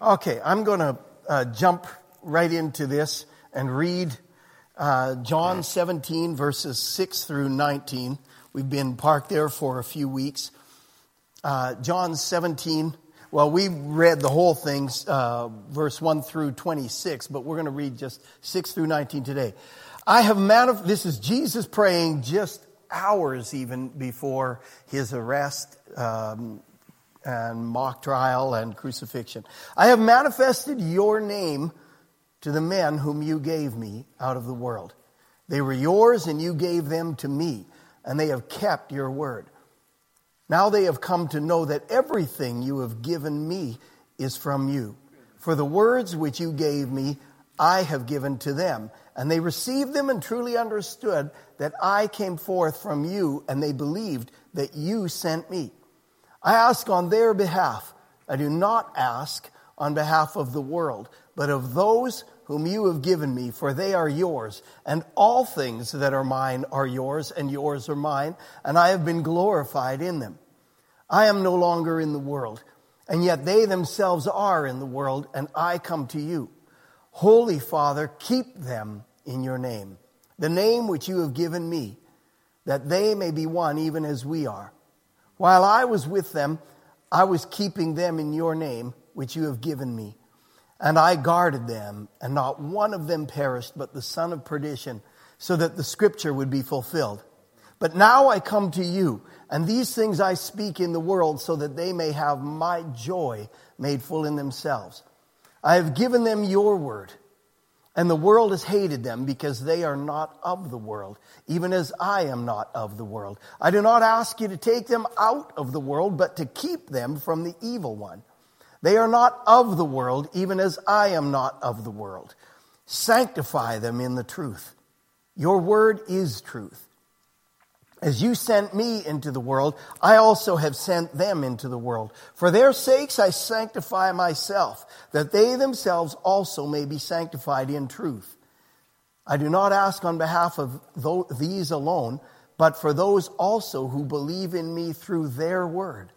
Okay, I'm going to uh, jump right into this and read uh, John 17, verses 6 through 19. We've been parked there for a few weeks. Uh, John 17, well, we read the whole thing, uh, verse 1 through 26, but we're going to read just 6 through 19 today. I have manif- this is Jesus praying just hours even before his arrest, um, and mock trial and crucifixion. I have manifested your name to the men whom you gave me out of the world. They were yours and you gave them to me, and they have kept your word. Now they have come to know that everything you have given me is from you. For the words which you gave me, I have given to them. And they received them and truly understood that I came forth from you, and they believed that you sent me. I ask on their behalf. I do not ask on behalf of the world, but of those whom you have given me, for they are yours, and all things that are mine are yours, and yours are mine, and I have been glorified in them. I am no longer in the world, and yet they themselves are in the world, and I come to you. Holy Father, keep them in your name, the name which you have given me, that they may be one even as we are. While I was with them, I was keeping them in your name, which you have given me. And I guarded them, and not one of them perished, but the son of perdition, so that the scripture would be fulfilled. But now I come to you, and these things I speak in the world, so that they may have my joy made full in themselves. I have given them your word and the world has hated them because they are not of the world, even as I am not of the world. I do not ask you to take them out of the world, but to keep them from the evil one. They are not of the world, even as I am not of the world. Sanctify them in the truth. Your word is truth. As you sent me into the world, I also have sent them into the world. For their sakes I sanctify myself, that they themselves also may be sanctified in truth. I do not ask on behalf of these alone, but for those also who believe in me through their word,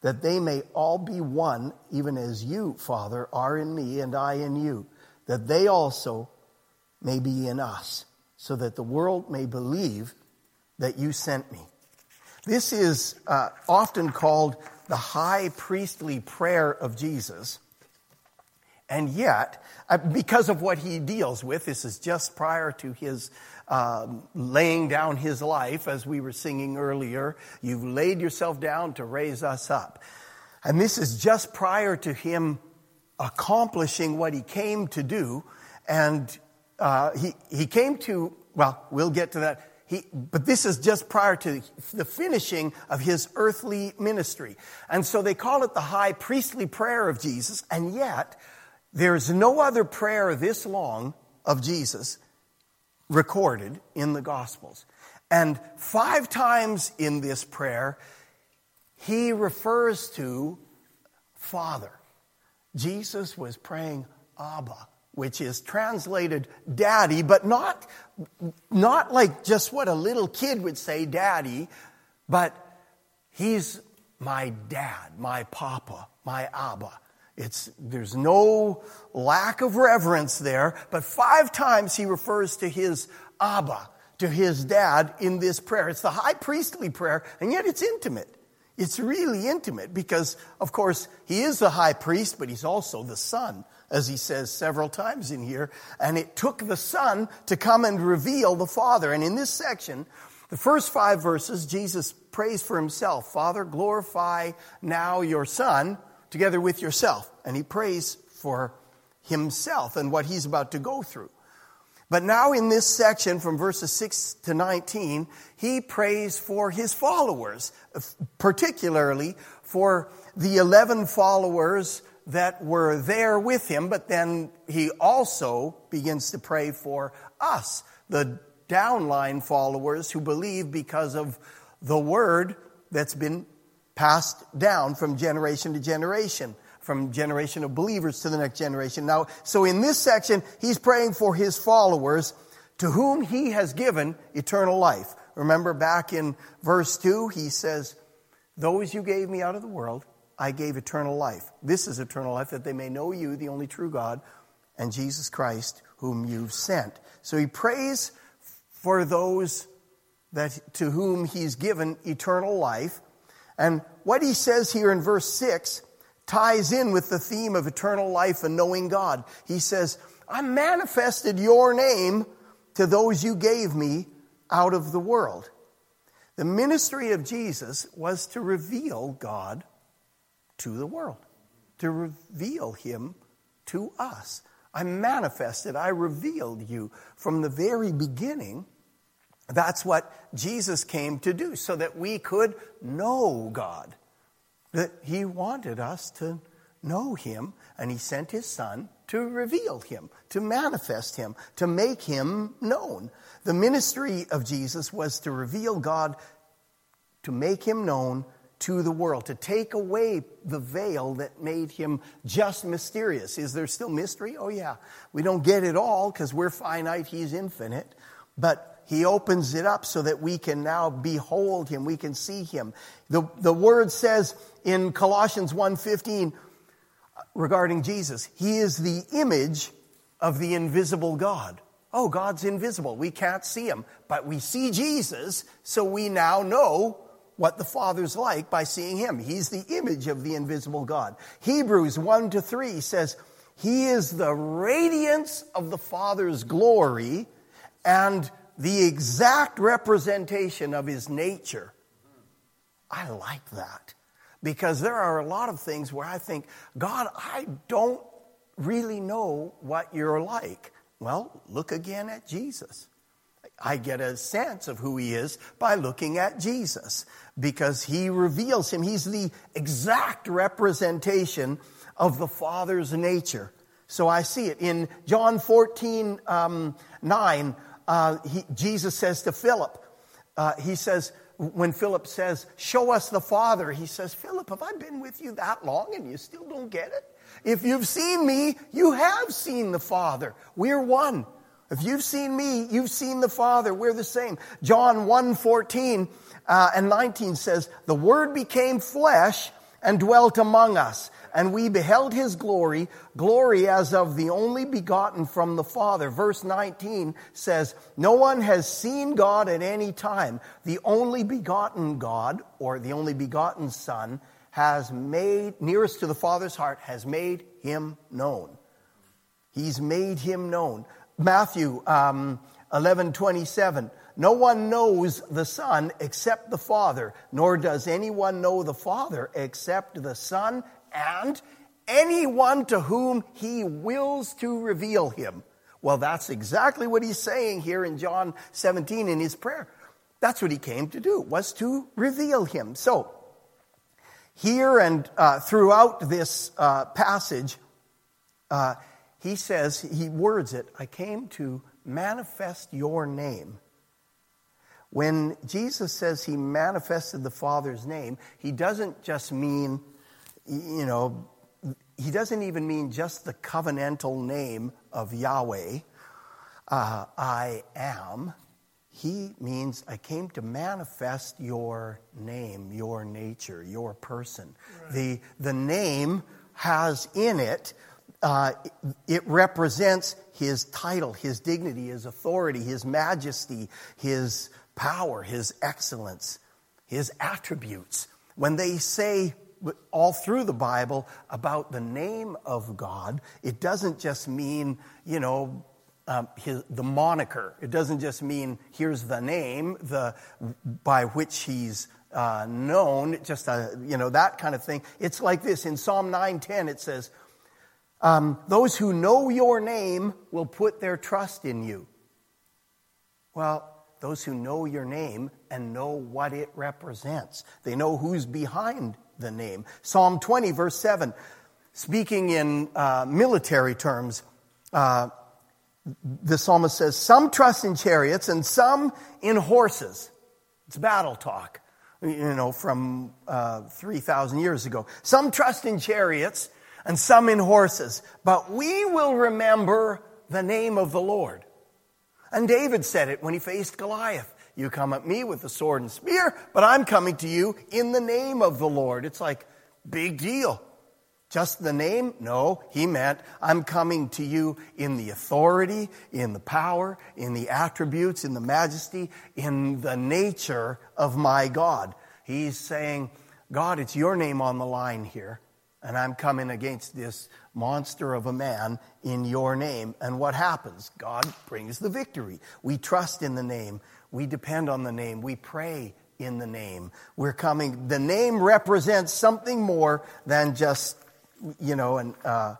that they may all be one, even as you, Father, are in me and I in you, that they also may be in us, so that the world may believe that you sent me. This is uh, often called the high priestly prayer of Jesus. And yet, uh, because of what he deals with, this is just prior to his um, laying down his life, as we were singing earlier. You've laid yourself down to raise us up. And this is just prior to him accomplishing what he came to do. And uh, he, he came to, well, we'll get to that. He, but this is just prior to the finishing of his earthly ministry. And so they call it the high priestly prayer of Jesus, and yet there's no other prayer this long of Jesus recorded in the Gospels. And five times in this prayer, he refers to Father. Jesus was praying Abba, which is translated daddy, but not, not like just what a little kid would say, daddy, but he's my dad, my papa, my Abba. It's, there's no lack of reverence there, but five times he refers to his Abba, to his dad in this prayer. It's the high priestly prayer, and yet it's intimate. It's really intimate because, of course, he is the high priest, but he's also the son as he says several times in here. And it took the Son to come and reveal the Father. And in this section, the first five verses, Jesus prays for himself Father, glorify now your Son together with yourself. And he prays for himself and what he's about to go through. But now in this section from verses 6 to 19, he prays for his followers, particularly for the 11 followers that were there with him, but then he also begins to pray for us, the downline followers who believe because of the word that's been passed down from generation to generation, from generation of believers to the next generation. Now, so in this section, he's praying for his followers to whom he has given eternal life. Remember back in verse 2, he says, Those you gave me out of the world, I gave eternal life. This is eternal life, that they may know you, the only true God, and Jesus Christ, whom you've sent. So he prays for those that to whom he's given eternal life. And what he says here in verse 6 ties in with the theme of eternal life and knowing God. He says, I manifested your name to those you gave me out of the world. The ministry of Jesus was to reveal God to the world, to reveal him to us. I manifested, I revealed you from the very beginning. That's what Jesus came to do, so that we could know God. That He wanted us to know Him, and He sent His Son to reveal Him, to manifest Him, to make Him known. The ministry of Jesus was to reveal God, to make Him known to the world, to take away the veil that made him just mysterious. Is there still mystery? Oh, yeah. We don't get it all because we're finite, he's infinite. But he opens it up so that we can now behold him, we can see him. The, the word says in Colossians 1:15 uh, regarding Jesus, he is the image of the invisible God. Oh, God's invisible. We can't see him, but we see Jesus, so we now know what the Father's like by seeing him. He's the image of the invisible God. Hebrews 1 to 3 says, He is the radiance of the Father's glory and the exact representation of his nature. I like that because there are a lot of things where I think, God, I don't really know what you're like. Well, look again at Jesus. I get a sense of who he is by looking at Jesus because he reveals him. He's the exact representation of the Father's nature. So I see it. In John 14, um, 9, uh, he, Jesus says to Philip, uh, he says, when Philip says, Show us the Father, he says, Philip, have I been with you that long and you still don't get it? If you've seen me, you have seen the Father. We're one. If you've seen me, you've seen the Father. We're the same. John 1 14 uh, and 19 says, The Word became flesh and dwelt among us, and we beheld his glory, glory as of the only begotten from the Father. Verse 19 says, No one has seen God at any time. The only begotten God, or the only begotten Son, has made, nearest to the Father's heart, has made him known. He's made him known. Matthew um, 11 27. No one knows the Son except the Father, nor does anyone know the Father except the Son and anyone to whom he wills to reveal him. Well, that's exactly what he's saying here in John 17 in his prayer. That's what he came to do, was to reveal him. So, here and uh, throughout this uh, passage, uh, he says, he words it, I came to manifest your name. When Jesus says he manifested the Father's name, he doesn't just mean, you know, he doesn't even mean just the covenantal name of Yahweh, uh, I am. He means I came to manifest your name, your nature, your person. Right. The, the name has in it uh, it represents his title, his dignity, his authority, his majesty, his power, his excellence, his attributes. When they say all through the Bible about the name of God, it doesn't just mean, you know, um, his, the moniker. It doesn't just mean here's the name the, by which he's uh, known, just a, you know, that kind of thing. It's like this. In Psalm 910, it says, um, those who know your name will put their trust in you. Well, those who know your name and know what it represents, they know who's behind the name. Psalm 20, verse 7, speaking in uh, military terms, uh, the psalmist says, Some trust in chariots and some in horses. It's battle talk, you know, from uh, 3,000 years ago. Some trust in chariots and some in horses, but we will remember the name of the Lord. And David said it when he faced Goliath. You come at me with the sword and spear, but I'm coming to you in the name of the Lord. It's like, big deal. Just the name? No, he meant, I'm coming to you in the authority, in the power, in the attributes, in the majesty, in the nature of my God. He's saying, God, it's your name on the line here, and I'm coming against this monster of a man in your name. And what happens? God brings the victory. We trust in the name, we depend on the name, we pray in the name. We're coming, the name represents something more than just you know, and uh,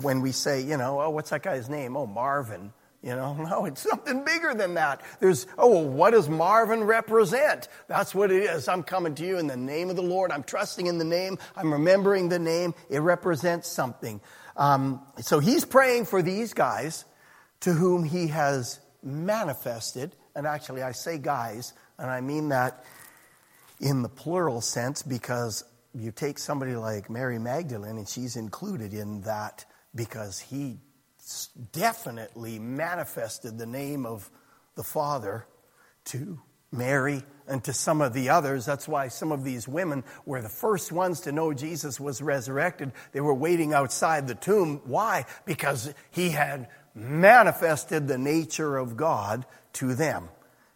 when we say, you know, oh, what's that guy's name? Oh, Marvin. You know, no, it's something bigger than that. There's, oh, well, what does Marvin represent? That's what it is. I'm coming to you in the name of the Lord. I'm trusting in the name. I'm remembering the name. It represents something. Um, so he's praying for these guys to whom he has manifested. And actually, I say guys, and I mean that in the plural sense because you take somebody like Mary Magdalene, and she's included in that because he definitely manifested the name of the Father to Mary and to some of the others. That's why some of these women were the first ones to know Jesus was resurrected. They were waiting outside the tomb. Why? Because he had manifested the nature of God to them.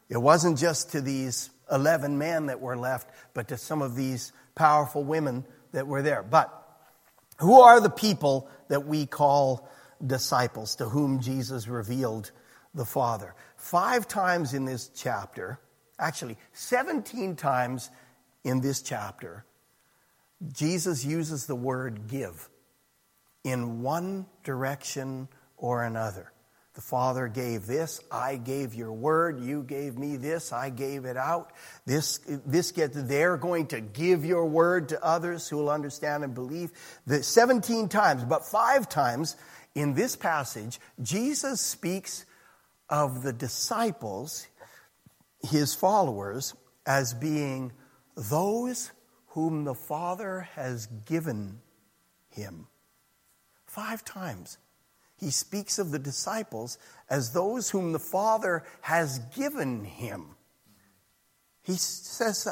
It wasn't just to these 11 men that were left, but to some of these powerful women that were there. But who are the people that we call disciples to whom Jesus revealed the Father? Five times in this chapter, actually 17 times in this chapter, Jesus uses the word give in one direction or another. The Father gave this, I gave your word, you gave me this, I gave it out. This, this gets, they're going to give your word to others who will understand and believe. The 17 times, but five times in this passage, Jesus speaks of the disciples, his followers, as being those whom the Father has given him. Five times he speaks of the disciples as those whom the Father has given him. He says,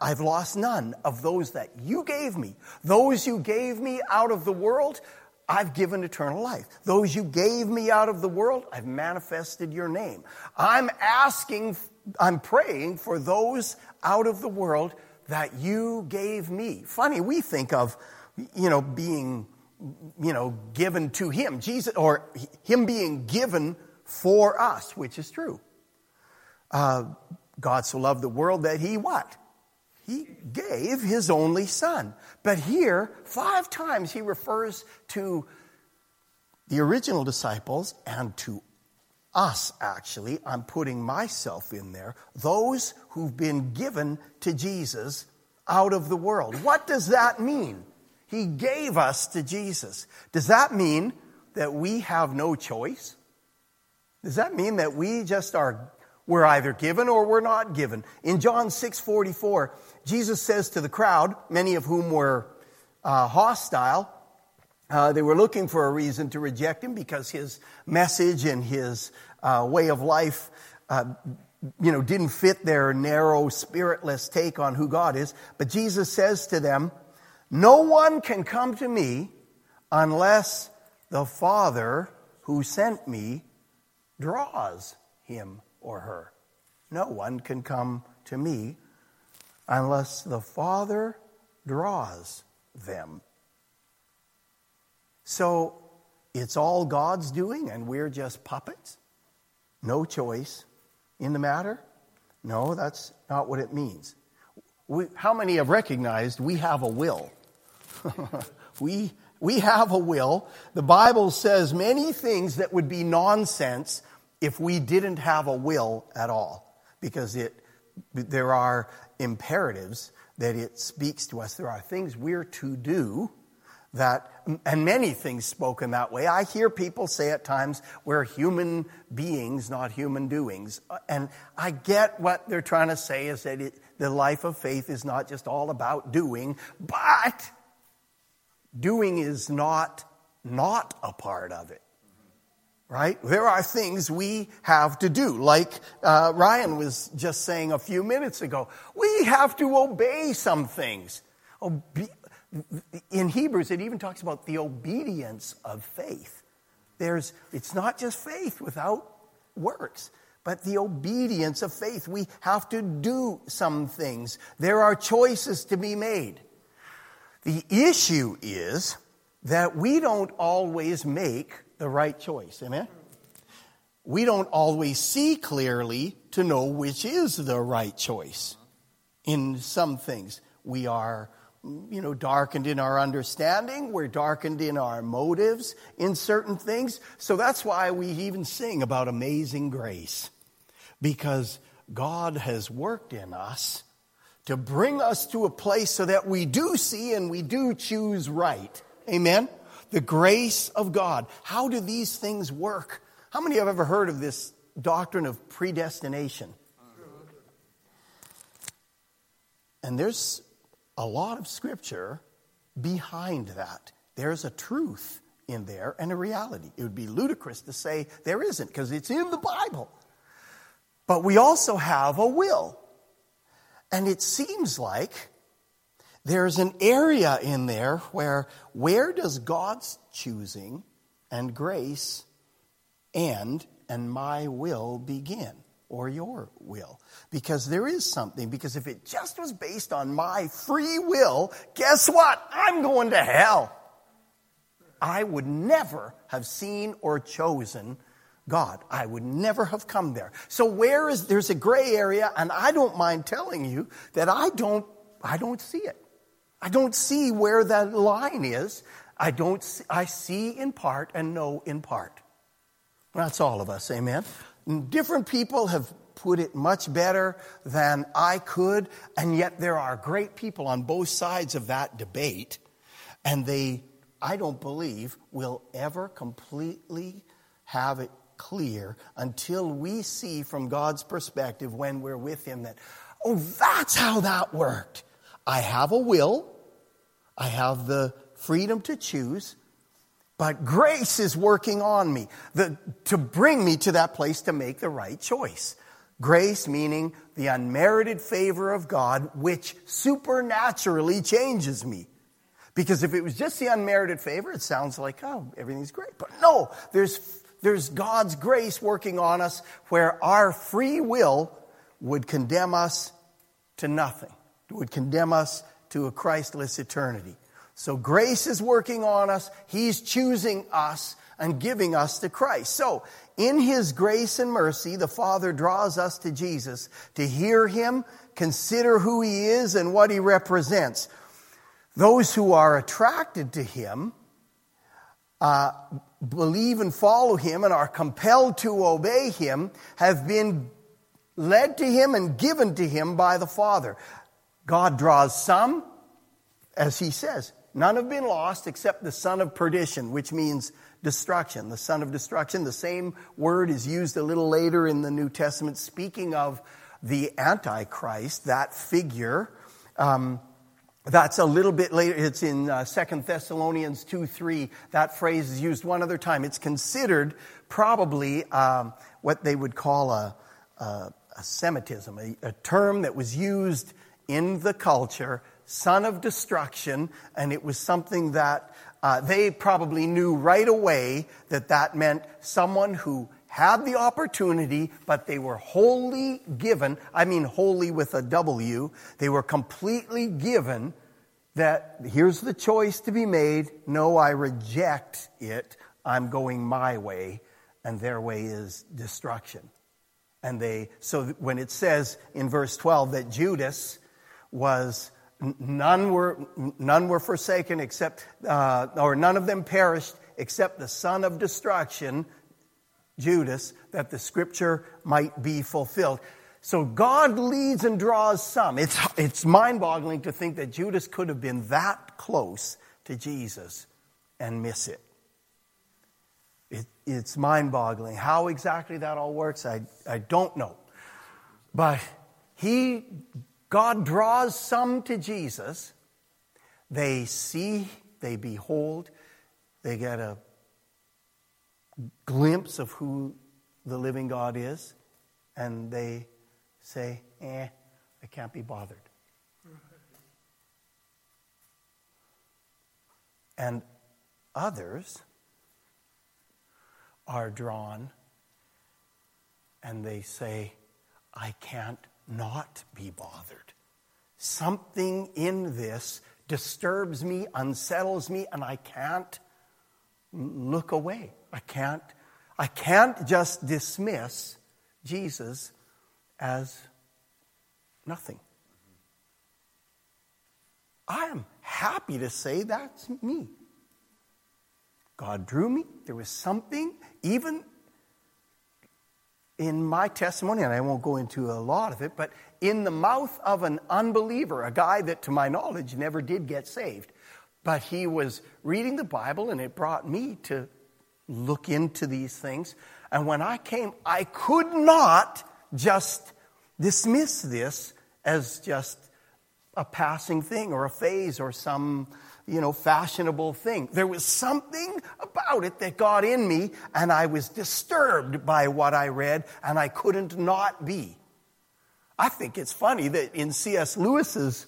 I've lost none of those that you gave me. Those you gave me out of the world, I've given eternal life. Those you gave me out of the world, I've manifested your name. I'm asking, I'm praying for those out of the world that you gave me. Funny, we think of, you know, being you know, given to him. Jesus, or him being given for us, which is true. Uh, God so loved the world that he what? He gave his only son. But here, five times he refers to the original disciples and to us, actually. I'm putting myself in there. Those who've been given to Jesus out of the world. What does that mean? He gave us to Jesus. Does that mean that we have no choice? Does that mean that we just are, we're either given or we're not given? In John 6 44, Jesus says to the crowd, many of whom were uh, hostile, uh, they were looking for a reason to reject him because his message and his uh, way of life, uh, you know, didn't fit their narrow, spiritless take on who God is. But Jesus says to them, no one can come to me unless the Father who sent me draws him or her. No one can come to me unless the Father draws them. So it's all God's doing and we're just puppets? No choice in the matter? No, that's not what it means. We, how many have recognized we have a will? we, we have a will. The Bible says many things that would be nonsense if we didn't have a will at all, because it, there are imperatives that it speaks to us. There are things we're to do that, and many things spoken that way. I hear people say at times we're human beings, not human doings. And I get what they're trying to say is that it, the life of faith is not just all about doing, but doing is not not a part of it right there are things we have to do like uh, ryan was just saying a few minutes ago we have to obey some things Obe- in Hebrews, it even talks about the obedience of faith. There's, it's not just faith without works, but the obedience of faith. We have to do some things. There are choices to be made. The issue is that we don't always make the right choice. Amen? We don't always see clearly to know which is the right choice in some things. We are you know, darkened in our understanding. We're darkened in our motives in certain things. So that's why we even sing about amazing grace. Because God has worked in us to bring us to a place so that we do see and we do choose right. Amen? The grace of God. How do these things work? How many have ever heard of this doctrine of predestination? And there's a lot of scripture behind that. There's a truth in there and a reality. It would be ludicrous to say there isn't because it's in the Bible. But we also have a will. And it seems like there's an area in there where where does God's choosing and grace end and my will begin? or your will. Because there is something, because if it just was based on my free will, guess what? I'm going to hell. I would never have seen or chosen God. I would never have come there. So where is, there's a gray area, and I don't mind telling you that I don't, I don't see it. I don't see where that line is. I don't, see, I see in part and know in part. That's all of us, amen? Different people have put it much better than I could, and yet there are great people on both sides of that debate, and they, I don't believe, will ever completely have it clear until we see from God's perspective when we're with Him that, oh, that's how that worked. I have a will, I have the freedom to choose, but grace is working on me the, to bring me to that place to make the right choice. Grace meaning the unmerited favor of God, which supernaturally changes me. Because if it was just the unmerited favor, it sounds like, oh, everything's great. But no, there's, there's God's grace working on us where our free will would condemn us to nothing, would condemn us to a Christless eternity. So grace is working on us. He's choosing us and giving us to Christ. So in His grace and mercy, the Father draws us to Jesus to hear Him, consider who He is and what He represents. Those who are attracted to Him, uh, believe and follow Him and are compelled to obey Him have been led to Him and given to Him by the Father. God draws some, as He says, None have been lost except the son of perdition, which means destruction. The son of destruction. The same word is used a little later in the New Testament, speaking of the Antichrist, that figure. Um, that's a little bit later. It's in uh, 2 Thessalonians 2 3. That phrase is used one other time. It's considered probably um, what they would call a, a, a Semitism, a, a term that was used in the culture son of destruction, and it was something that uh, they probably knew right away that that meant someone who had the opportunity, but they were wholly given. I mean, wholly with a W. They were completely given that here's the choice to be made. No, I reject it. I'm going my way, and their way is destruction. And they, so when it says in verse 12 that Judas was None were, none were forsaken except, uh, or none of them perished except the son of destruction, Judas, that the scripture might be fulfilled. So God leads and draws some. It's, it's mind boggling to think that Judas could have been that close to Jesus and miss it. it it's mind boggling. How exactly that all works, I, I don't know. But he God draws some to Jesus. They see, they behold, they get a glimpse of who the living God is, and they say, eh, I can't be bothered. And others are drawn and they say, I can't not be bothered. Something in this disturbs me, unsettles me, and I can't look away. I can't, I can't just dismiss Jesus as nothing. I am happy to say that's me. God drew me. There was something, even in my testimony, and I won't go into a lot of it, but in the mouth of an unbeliever, a guy that to my knowledge never did get saved, but he was reading the Bible and it brought me to look into these things. And when I came, I could not just dismiss this as just a passing thing or a phase or some, you know, fashionable thing. There was something about it that got in me, and I was disturbed by what I read, and I couldn't not be. I think it's funny that in C.S. Lewis's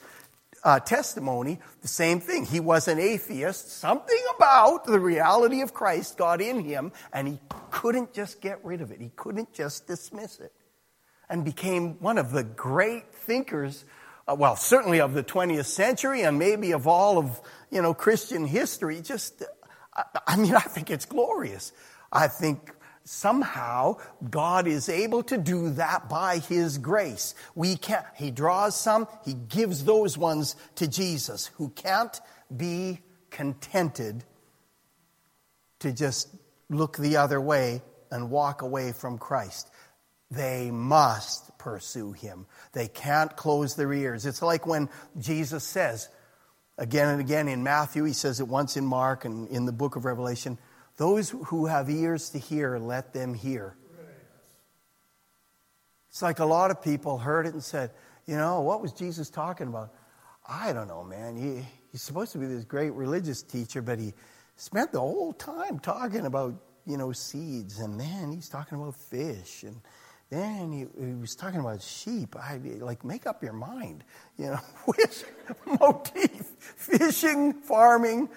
uh, testimony, the same thing. He was an atheist. Something about the reality of Christ got in him, and he couldn't just get rid of it. He couldn't just dismiss it. And became one of the great thinkers uh, well, certainly of the 20th century and maybe of all of, you know, Christian history. Just, I, I mean, I think it's glorious. I think somehow God is able to do that by His grace. We can't, He draws some, He gives those ones to Jesus who can't be contented to just look the other way and walk away from Christ. They must pursue him. They can't close their ears. It's like when Jesus says, again and again in Matthew, he says it once in Mark and in the book of Revelation, those who have ears to hear, let them hear. It's like a lot of people heard it and said, you know, what was Jesus talking about? I don't know, man. He, he's supposed to be this great religious teacher, but he spent the whole time talking about, you know, seeds, and then he's talking about fish, and then he, he, was talking about sheep. I like make up your mind, you know, which motif: fishing, farming,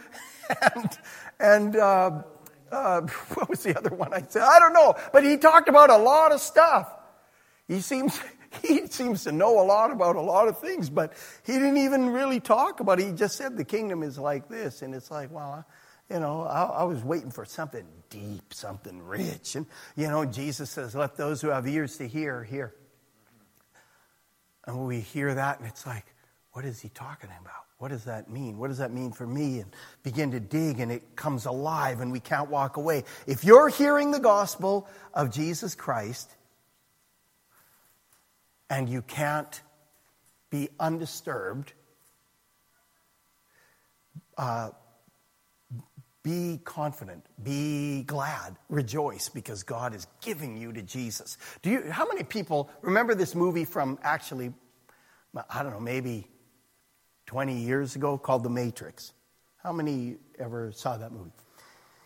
and and uh, uh, what was the other one? I said I don't know, but he talked about a lot of stuff. He seems he seems to know a lot about a lot of things, but he didn't even really talk about it. He just said the kingdom is like this, and it's like, well, you know, I, I, was waiting for something deep, something rich. And, you know, Jesus says, let those who have ears to hear, hear. And we hear that, and it's like, what is he talking about? What does that mean? What does that mean for me? And begin to dig, and it comes alive, and we can't walk away. If you're hearing the gospel of Jesus Christ, and you can't be undisturbed, uh, be confident, be glad, rejoice because God is giving you to Jesus. Do you how many people remember this movie from actually I don't know, maybe 20 years ago called The Matrix? How many ever saw that movie?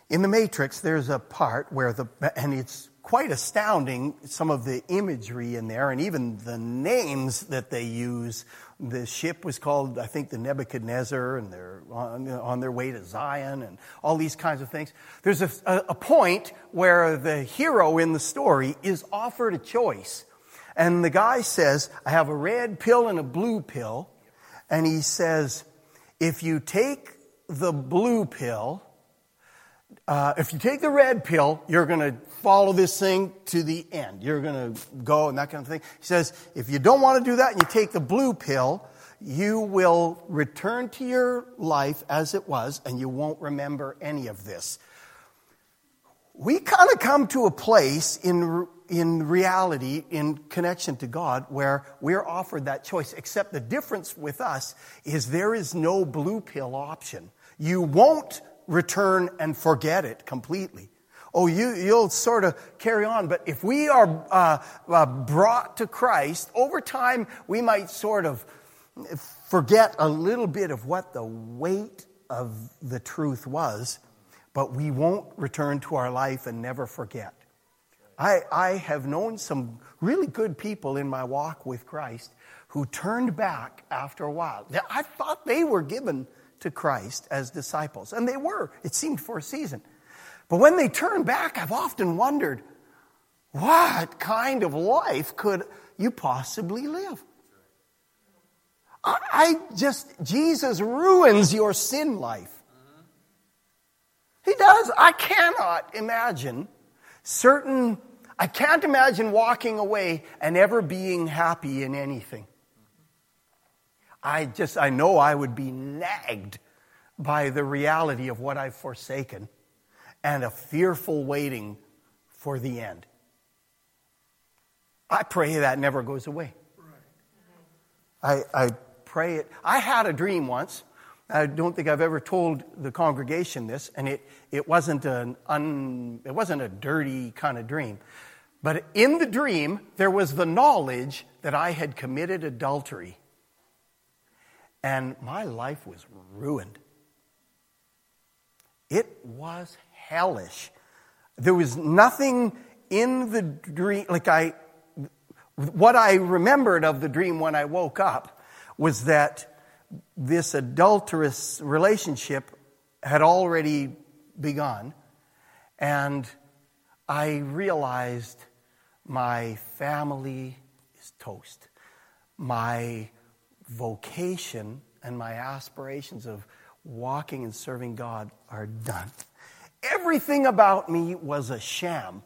In The Matrix, there's a part where the, and it's quite astounding, some of the imagery in there and even the names that they use the ship was called, I think, the Nebuchadnezzar, and they're on, on their way to Zion, and all these kinds of things. There's a, a point where the hero in the story is offered a choice. And the guy says, I have a red pill and a blue pill. And he says, if you take the blue pill, uh, if you take the red pill, you're going to follow this thing to the end. You're going to go and that kind of thing. He says, if you don't want to do that and you take the blue pill, you will return to your life as it was and you won't remember any of this. We kind of come to a place in, in reality, in connection to God, where we're offered that choice, except the difference with us is there is no blue pill option. You won't return and forget it completely. Oh, you, you'll sort of carry on. But if we are uh, uh, brought to Christ, over time we might sort of forget a little bit of what the weight of the truth was, but we won't return to our life and never forget. I, I have known some really good people in my walk with Christ who turned back after a while. I thought they were given to Christ as disciples. And they were, it seemed, for a season. But when they turned back, I've often wondered what kind of life could you possibly live? I just, Jesus ruins your sin life. He does. I cannot imagine certain, I can't imagine walking away and ever being happy in anything. I just, I know I would be nagged by the reality of what I've forsaken and a fearful waiting for the end. I pray that never goes away. I, I pray it. I had a dream once. I don't think I've ever told the congregation this, and it, it, wasn't, an un, it wasn't a dirty kind of dream. But in the dream, there was the knowledge that I had committed adultery. And my life was ruined. It was hellish. There was nothing in the dream, like I, what I remembered of the dream when I woke up was that this adulterous relationship had already begun, and I realized my family is toast. My vocation and my aspirations of walking and serving God are done. Everything about me was a sham.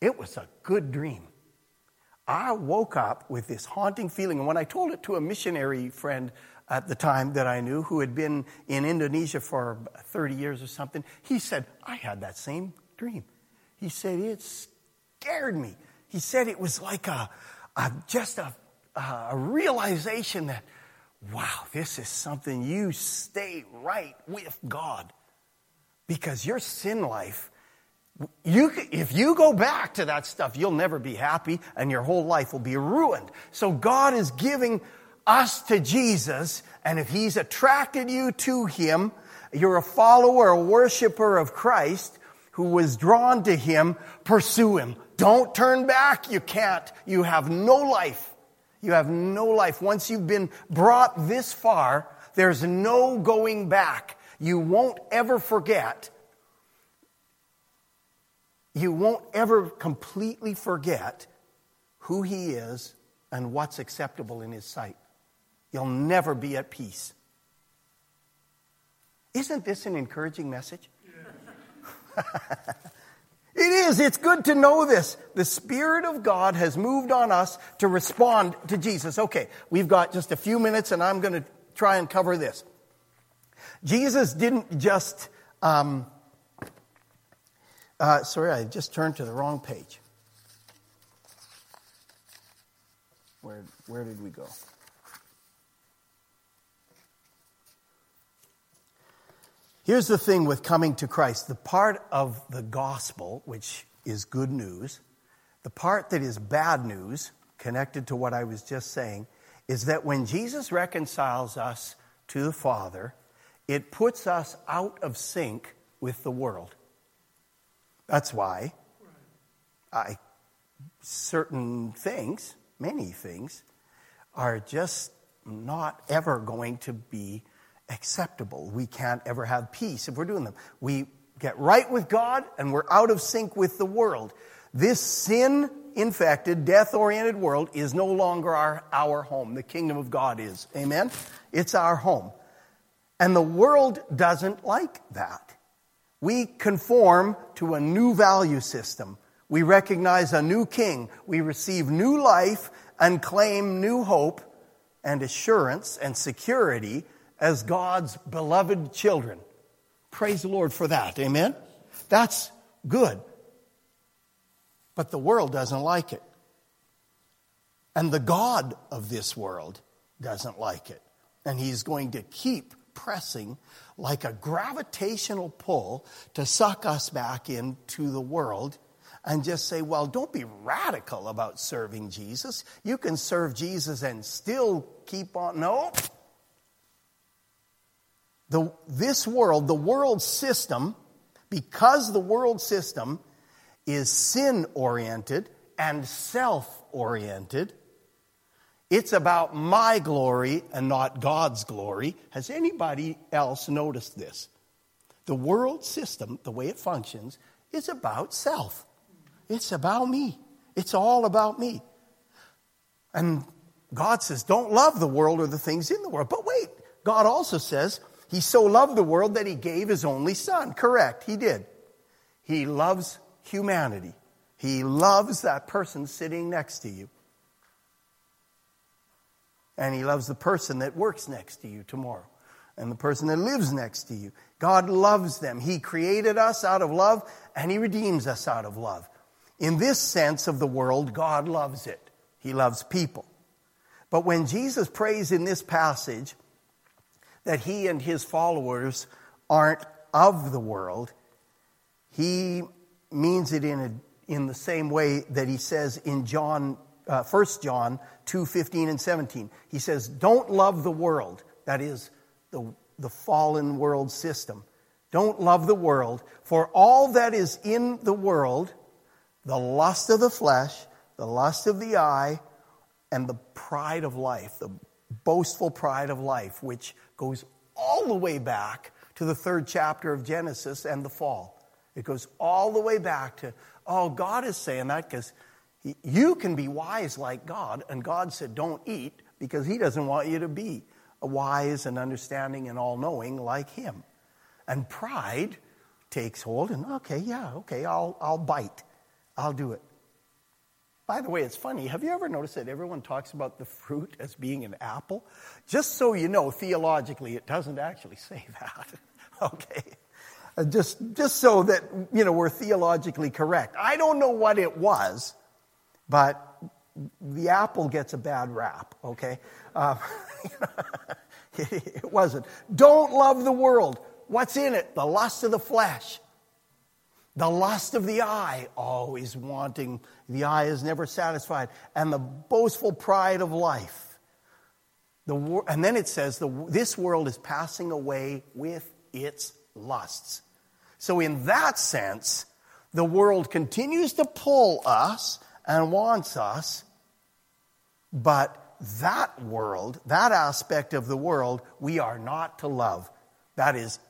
It was a good dream. I woke up with this haunting feeling. And when I told it to a missionary friend at the time that I knew who had been in Indonesia for 30 years or something, he said, I had that same dream. He said, it scared me. He said it was like a, a just a, Uh, a realization that, wow, this is something you stay right with God because your sin life, you, if you go back to that stuff, you'll never be happy and your whole life will be ruined. So God is giving us to Jesus, and if He's attracted you to Him, you're a follower, a worshiper of Christ who was drawn to Him, pursue Him. Don't turn back. You can't. You have no life. You have no life. Once you've been brought this far, there's no going back. You won't ever forget. You won't ever completely forget who He is and what's acceptable in His sight. You'll never be at peace. Isn't this an encouraging message? Yeah. it is. It's good to know this. The Spirit of God has moved on us to respond to Jesus. Okay, we've got just a few minutes and I'm going to try and cover this. Jesus didn't just, um, uh, sorry, I just turned to the wrong page. Where, where did we go? Here's the thing with coming to Christ the part of the gospel, which is good news, the part that is bad news, connected to what I was just saying, is that when Jesus reconciles us to the Father, it puts us out of sync with the world. That's why I, certain things, many things, are just not ever going to be acceptable. We can't ever have peace if we're doing them. We get right with God and we're out of sync with the world. This sin infected, death oriented world is no longer our, our home. The kingdom of God is. Amen? It's our home. And the world doesn't like that. We conform to a new value system. We recognize a new king. We receive new life and claim new hope and assurance and security as God's beloved children. Praise the Lord for that. Amen? That's good. But the world doesn't like it. And the God of this world doesn't like it. And he's going to keep pressing like a gravitational pull to suck us back into the world and just say, well, don't be radical about serving Jesus. You can serve Jesus and still keep on. No. The, this world, the world system, because the world system is sin oriented and self oriented, It's about my glory and not God's glory. Has anybody else noticed this? The world system, the way it functions, is about self. It's about me. It's all about me. And God says, don't love the world or the things in the world. But wait, God also says, He so loved the world that He gave His only Son. Correct, He did. He loves humanity. He loves that person sitting next to you. And He loves the person that works next to you tomorrow and the person that lives next to you. God loves them. He created us out of love and He redeems us out of love. In this sense of the world, God loves it. He loves people. But when Jesus prays in this passage that He and His followers aren't of the world, He means it in, a, in the same way that He says in John, uh, 1 John 2 15 and 17. He says, Don't love the world. That is, the, the fallen world system. Don't love the world, for all that is in the world, the lust of the flesh, the lust of the eye, and the pride of life, the boastful pride of life, which goes all the way back to the third chapter of Genesis and the fall. It goes all the way back to, oh, God is saying that because you can be wise like God, and God said, don't eat because He doesn't want you to be wise and understanding and all knowing like him. And pride takes hold and, okay, yeah, okay, I'll, I'll bite. I'll do it. By the way, it's funny. Have you ever noticed that everyone talks about the fruit as being an apple? Just so you know, theologically, it doesn't actually say that. okay. Uh, just, just so that, you know, we're theologically correct. I don't know what it was, but the apple gets a bad rap, okay? Uh, it wasn't. Don't love the world. What's in it? The lust of the flesh, the lust of the eye, always wanting. The eye is never satisfied, and the boastful pride of life. The, and then it says, the, This world is passing away with its lusts. So, in that sense, the world continues to pull us and wants us, but that world, that aspect of the world, we are not to love. That is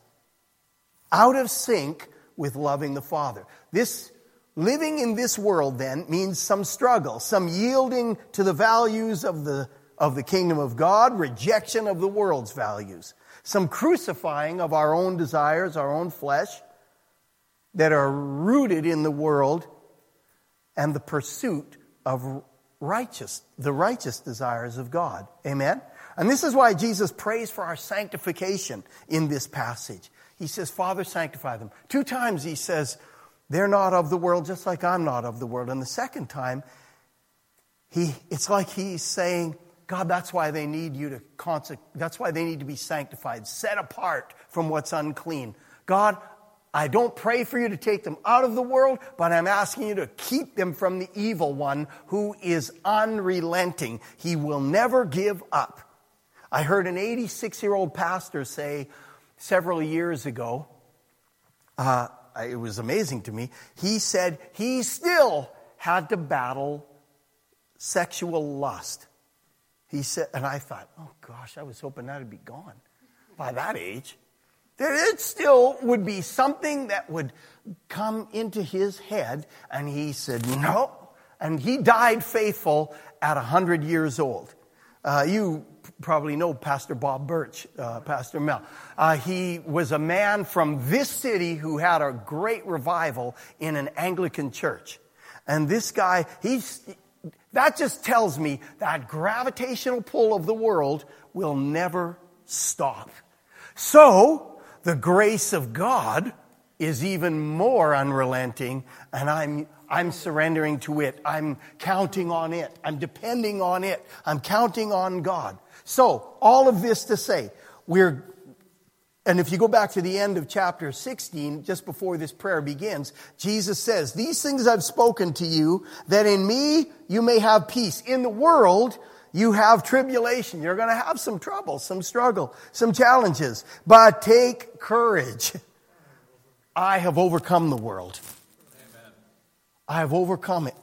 out of sync with loving the Father. This living in this world then means some struggle, some yielding to the values of the of the kingdom of God, rejection of the world's values, some crucifying of our own desires, our own flesh that are rooted in the world and the pursuit of righteous, the righteous desires of God. Amen? And this is why Jesus prays for our sanctification in this passage. He says, Father, sanctify them. Two times he says, they're not of the world, just like I'm not of the world. And the second time, he, it's like he's saying, God, that's why they need you to consec- that's why they need to be sanctified, set apart from what's unclean. God, I don't pray for you to take them out of the world, but I'm asking you to keep them from the evil one who is unrelenting. He will never give up. I heard an 86 year old pastor say several years ago, uh, it was amazing to me. He said he still had to battle sexual lust. He said, and I thought, oh gosh, I was hoping that'd be gone by that age that it still would be something that would come into his head. And he said, no. And he died faithful at 100 years old. Uh, you probably know Pastor Bob Birch, uh, Pastor Mel. Uh, he was a man from this city who had a great revival in an Anglican church. And this guy, he's, that just tells me that gravitational pull of the world will never stop. So, the grace of God is even more unrelenting, and I'm, I'm surrendering to it. I'm counting on it. I'm depending on it. I'm counting on God. So, all of this to say, we're, and if you go back to the end of chapter 16, just before this prayer begins, Jesus says, These things I've spoken to you, that in me you may have peace. In the world, you have tribulation. You're going to have some trouble, some struggle, some challenges. But take courage. I have overcome the world. Amen. I have overcome it.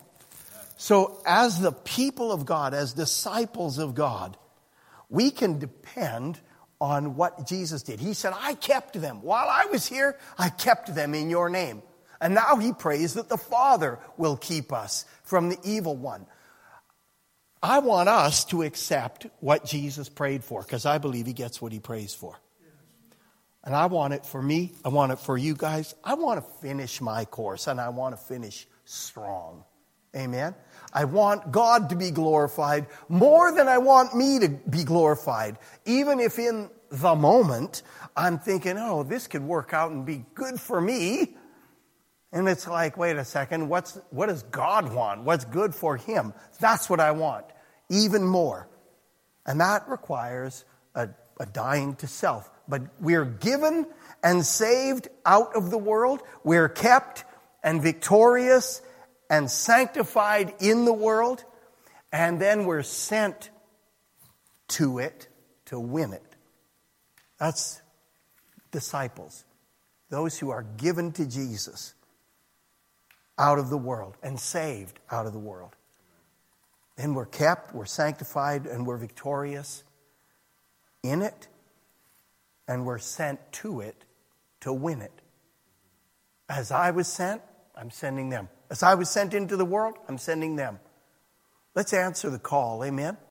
So, as the people of God, as disciples of God, we can depend on what Jesus did. He said, I kept them. While I was here, I kept them in your name. And now he prays that the Father will keep us from the evil one. I want us to accept what Jesus prayed for because I believe he gets what he prays for. And I want it for me. I want it for you guys. I want to finish my course and I want to finish strong. Amen. I want God to be glorified more than I want me to be glorified. Even if in the moment I'm thinking, oh, this could work out and be good for me. And it's like, wait a second, what's, what does God want? What's good for Him? That's what I want, even more. And that requires a, a dying to self. But we're given and saved out of the world. We're kept and victorious and sanctified in the world. And then we're sent to it to win it. That's disciples, those who are given to Jesus out of the world and saved out of the world. Then we're kept, we're sanctified, and we're victorious in it, and we're sent to it to win it. As I was sent, I'm sending them. As I was sent into the world, I'm sending them. Let's answer the call. Amen.